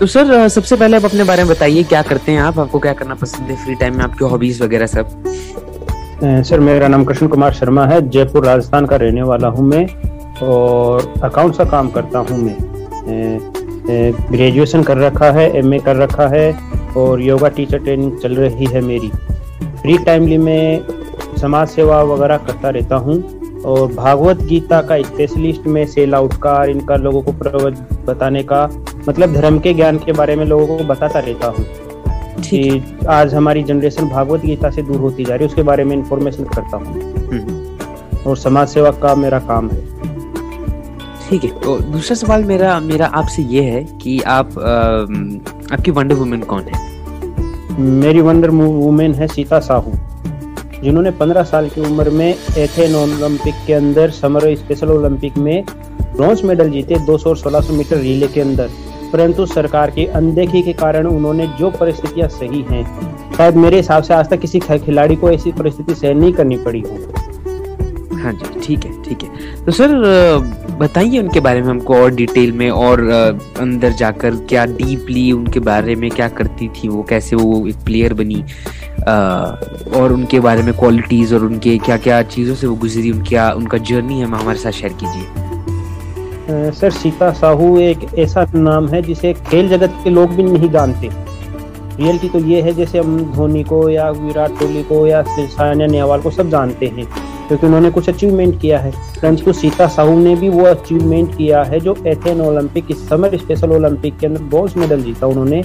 तो सर सबसे पहले आप अपने बारे में बताइए, क्या करते हैं आप? आपको क्या करना पसंद है फ्री टाइम में? आपकी हॉबीज वगैरह सब? सर, मेरा नाम कृष्ण कुमार शर्मा है, जयपुर, राजस्थान का रहने वाला हूँ मैं और अकाउंट्स का काम करता हूँ मैं। ग्रेजुएशन कर रखा है एमए कर रखा है और योगा टीचर ट्रेनिंग चल रही है मेरी। फ्री टाइमली में समाज सेवा वगैरह करता रहता हूँ और भागवत गीता का स्पेशलिस्ट में सेल आउट का इनका लोगों को प्रवत बताने का मतलब धर्म के ज्ञान के बारे में लोगों को बताता रहता हूँ कि आज हमारी जनरेशन भागवत गीता से दूर होती जा रही है उसके बारे में इंफॉर्मेशन करता हूँ। हम्म। और समाज सेवा का मेरा काम है। ठीक है। तो दूसरा सवाल मेरा मेरा आपसे ये है कि आप आ, आपकी वंडर वुमेन कौन है? मेरी वंडर वुमेन है सीता साहू जिन्होंने 15 साल की उम्र में एथेन ओलंपिक के अंदर समर स्पेशल ओलंपिक में ब्रॉन्ज मेडल जीते 200 और 1600 मीटर रिले के अंदर। परंतु सरकार की अनदेखी के कारण उन्होंने जो परिस्थितियाँ सही हैं, शायद मेरे हिसाब से आज तक किसी खिलाड़ी को ऐसी परिस्थिति सहन नहीं करनी पड़ी हो हाँ जी, ठीक है ठीक है। तो सर बताइए उनके बारे में हमको और डिटेल में और अंदर जाकर क्या डीपली उनके बारे में क्या करती थी वो, कैसे वो एक प्लेयर बनी और उनके बारे में क्वालिटीज और उनके क्या क्या चीज़ों से वो गुजरी, उनकी उनका जर्नी हम हमारे साथ शेयर कीजिए। सर, सीता साहू एक ऐसा नाम है जिसे खेल जगत के लोग भी नहीं जानते। रियलिटी तो ये है जैसे हम धोनी को या विराट कोहली को या सानिया नेहवाल को सब जानते हैं, क्योंकि उन्होंने कुछ अचीवमेंट किया है। परंतु सीता साहू ने भी वो अचीवमेंट किया है जो एथेन ओलंपिक इस समर स्पेशल ओलंपिक के अंदर ब्रॉन्ज मेडल जीता उन्होंने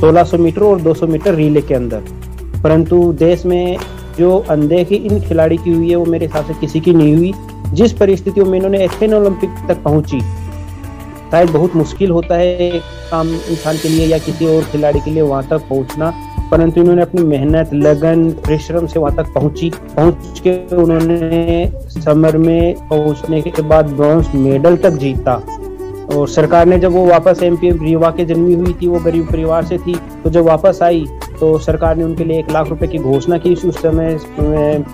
1600 मीटर और 200 मीटर रिले के अंदर। परंतु देश में जो अनदेखी इन खिलाड़ी की हुई है, वो मेरे हिसाब से किसी की नहीं हुई। जिस परिस्थितियों में इन्होंने एथेन ओलंपिक तक पहुँची, शायद बहुत मुश्किल होता है काम इंसान के लिए या किसी और खिलाड़ी के लिए वहाँ तक पहुँचना, परंतु इन्होंने अपनी मेहनत, लगन, परिश्रम से वहाँ तक पहुँची। पहुँच के उन्होंने समर में पहुँचने के बाद ब्रॉन्ज मेडल तक जीता। और सरकार ने जब वो वापस एम पी रीवा के जन्मी हुई थी, वो गरीब परिवार से थी तो जब वापस आई तो सरकार ने उनके लिए एक लाख रुपए की घोषणा की। उस समय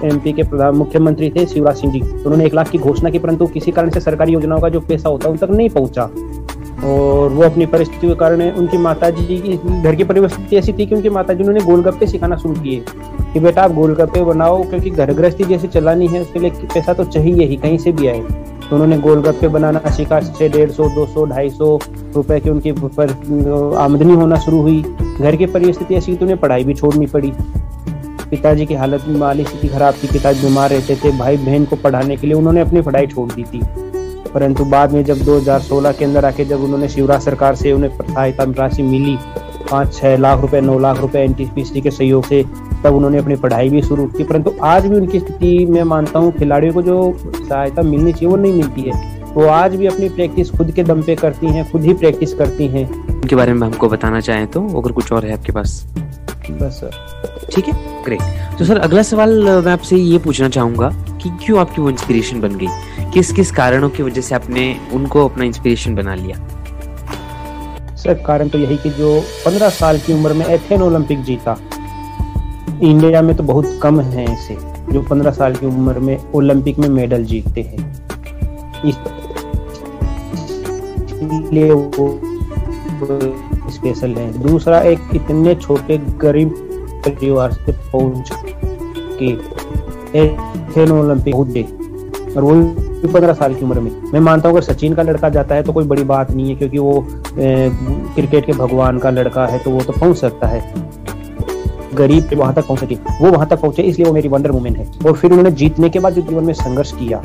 एमपी के प्रधान मुख्यमंत्री थे शिवराज सिंह जी। उन्होंने एक लाख की घोषणा की, परंतु किसी कारण से सरकारी योजनाओं का जो पैसा होता है, उन तक नहीं पहुँचा। और वो अपनी परिस्थिति के कारण उनकी माता जी की, घर की परिस्थिति ऐसी थी कि उनकी माता जी उन्होंने गोलगप्पे सिखाना शुरू किए। कि बेटा आप गोलगप्पे बनाओ, क्योंकि घर गृहस्थी जैसे चलानी है, उसके लिए पैसा तो चाहिए ही, कहीं से भी आए। तो उन्होंने गोलगप्पे बनाना सीखा से डेढ़ सौ, दो सौ, ढाई सौ रुपए की उनकी आमदनी होना शुरू हुई। घर की परिस्थिति ऐसी तो उन्हें पढ़ाई भी छोड़नी पड़ी। पिताजी की हालत में माली स्थिति खराब थी। पिताजी बीमार रहते थे। भाई बहन को पढ़ाने के लिए उन्होंने अपनी पढ़ाई छोड़ दी थी। परंतु बाद में जब 2016 के अंदर आके जब उन्होंने शिवराज सरकार से उन्हें सहायता राशि मिली पाँच छः लाख रुपए, नौ लाख रुपए एन के सहयोग से, तब उन्होंने अपनी पढ़ाई भी शुरू की। परंतु आज भी उनकी स्थिति में मानता हूँ, खिलाड़ियों को जो सहायता मिलनी चाहिए वो नहीं मिलती है। वो आज भी अपनी प्रैक्टिस खुद के दम पे करती हैं खुद ही प्रैक्टिस करती हैं। उनके बारे में हमको बताना चाहें तो अगर कुछ और है आपके पास। बस सर। ठीक है? ग्रेट तो सर अगला सवाल मैं आपसे ये पूछना चाहूँगा कि क्यों आपकी वो इंस्पिरेशन बन गई? किस किस कारणों की वजह से आपने उनको अपना इंस्पिरेशन बना लिया? सर कारण तो यही कि जो 15 साल की उम्र में एथेन ओलंपिक जीता इंडिया में तो बहुत कम है ऐसे जो 15 साल की उम्र में ओलंपिक में मेडल जीतते हैं। इसलिए वो स्पेशल है। दूसरा एक इतने छोटे गरीब परिवार से पहुँच के एथेन ओलंपिक और वो पंद्रह साल की उम्र में। मैं मानता हूँ अगर सचिन का लड़का जाता है तो कोई बड़ी बात नहीं है क्योंकि वो ए, क्रिकेट के भगवान का लड़का है तो वो तो पहुँच सकता है। गरीब वहाँ तक पहुँच सके वो वहाँ तक पहुँचे, इसलिए वो मेरी वंडर वुमेन है। और फिर उन्होंने जीतने के बाद जो जीवन में संघर्ष किया,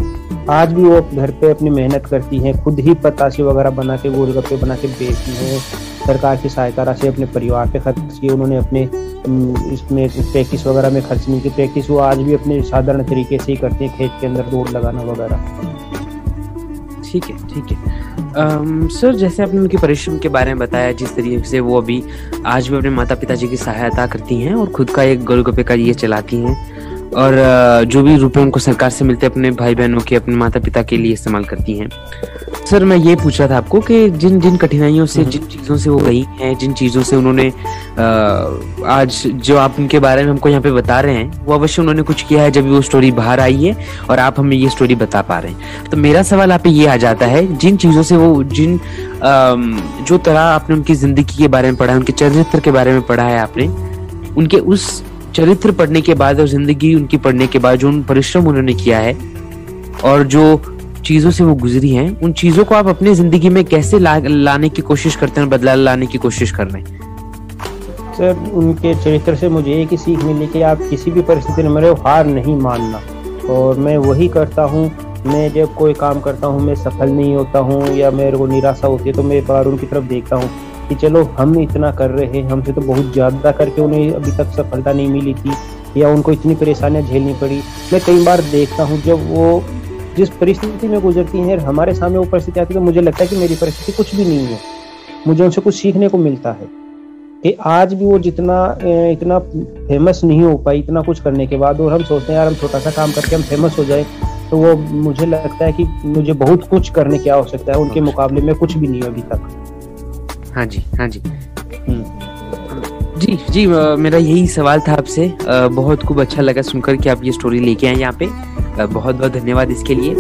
आज भी वो घर पे अपनी मेहनत करती हैं, खुद ही पतासी वगैरह बना के गोलगप्पे बना के बेचती हैं, सरकार की सहायता राशि अपने परिवार पे खर्च की उन्होंने अपने इसमें प्रैक्टिस वगैरह में खर्च नहीं की प्रैक्टिस वो आज भी अपने साधारण तरीके से ही करते हैं, खेत के अंदर दौड़ लगाना वगैरह। ठीक है ठीक है। सर, जैसे आपने उनके परिश्रम के बारे में बताया, जिस तरीके से वो अभी आज भी अपने माता पिताजी की सहायता करती हैं और खुद का एक गोलगप्पे का ये चलाती हैं और जो भी रुपए उनको सरकार से मिलते हैं अपने भाई बहनों के अपने माता पिता के लिए इस्तेमाल करती हैं सर मैं ये पूछ रहा था आपको कि जिन जिन कठिनाइयों से हम्म। जिन चीज़ों से वो गई हैं जिन चीज़ों से उन्होंने आज जो आप उनके बारे में हमको यहाँ पे बता रहे हैं वो अवश्य उन्होंने कुछ किया है जब वो स्टोरी बाहर आई है और आप हमें ये स्टोरी बता पा रहे हैं तो मेरा सवाल आप ये आ जाता है जिन चीज़ों से वो जिन जो तरह आपने उनकी ज़िंदगी के बारे में पढ़ा है उनके चरित्र के बारे में पढ़ा है आपने उनके उस चरित्र पढ़ने के बाद और ज़िंदगी उनकी पढ़ने के बाद जो उन परिश्रम उन्होंने किया है और जो चीज़ों से वो गुजरी हैं उन चीज़ों को आप अपनी ज़िंदगी में कैसे ला, लाने की कोशिश करते हैं बदलाव लाने की कोशिश कर रहे हैं? सर उनके चरित्र से मुझे एक ही सीख मिली कि आप किसी भी परिस्थिति में मेरे हार नहीं मानना। और मैं वही करता हूँ मैं जब कोई काम करता हूँ मैं सफल नहीं होता हूँ या मेरे को निराशा होती है तो मैं बार उनकी तरफ़ देखता हूँ। कि चलो हम इतना कर रहे हैं, हमसे तो बहुत ज़्यादा करके उन्हें अभी तक सफलता नहीं मिली थी, या उनको इतनी परेशानियाँ झेलनी पड़ी। मैं कई बार देखता हूँ जब वो जिस परिस्थिति में गुजरती हैं हमारे सामने वो परिस्थिति आती है तो मुझे लगता है कि मेरी परिस्थिति कुछ भी नहीं है। मुझे उनसे कुछ सीखने को मिलता है कि आज भी वो जितना इतना फ़ेमस नहीं हो पाई, इतना कुछ करने के बाद, और हम सोचते हैं, यार, हम छोटा सा काम करके हम फ़ेमस हो जाए। तो वो मुझे लगता है कि मुझे बहुत कुछ करने की आवश्यकता है, उनके मुकाबले में कुछ भी नहीं है अभी तक। हाँ जी हाँ जी। हम्म। जी जी मेरा यही सवाल था आपसे। बहुत खूब अच्छा लगा सुनकर कि आप ये स्टोरी लेके आए यहाँ पे। बहुत बहुत धन्यवाद इसके लिए।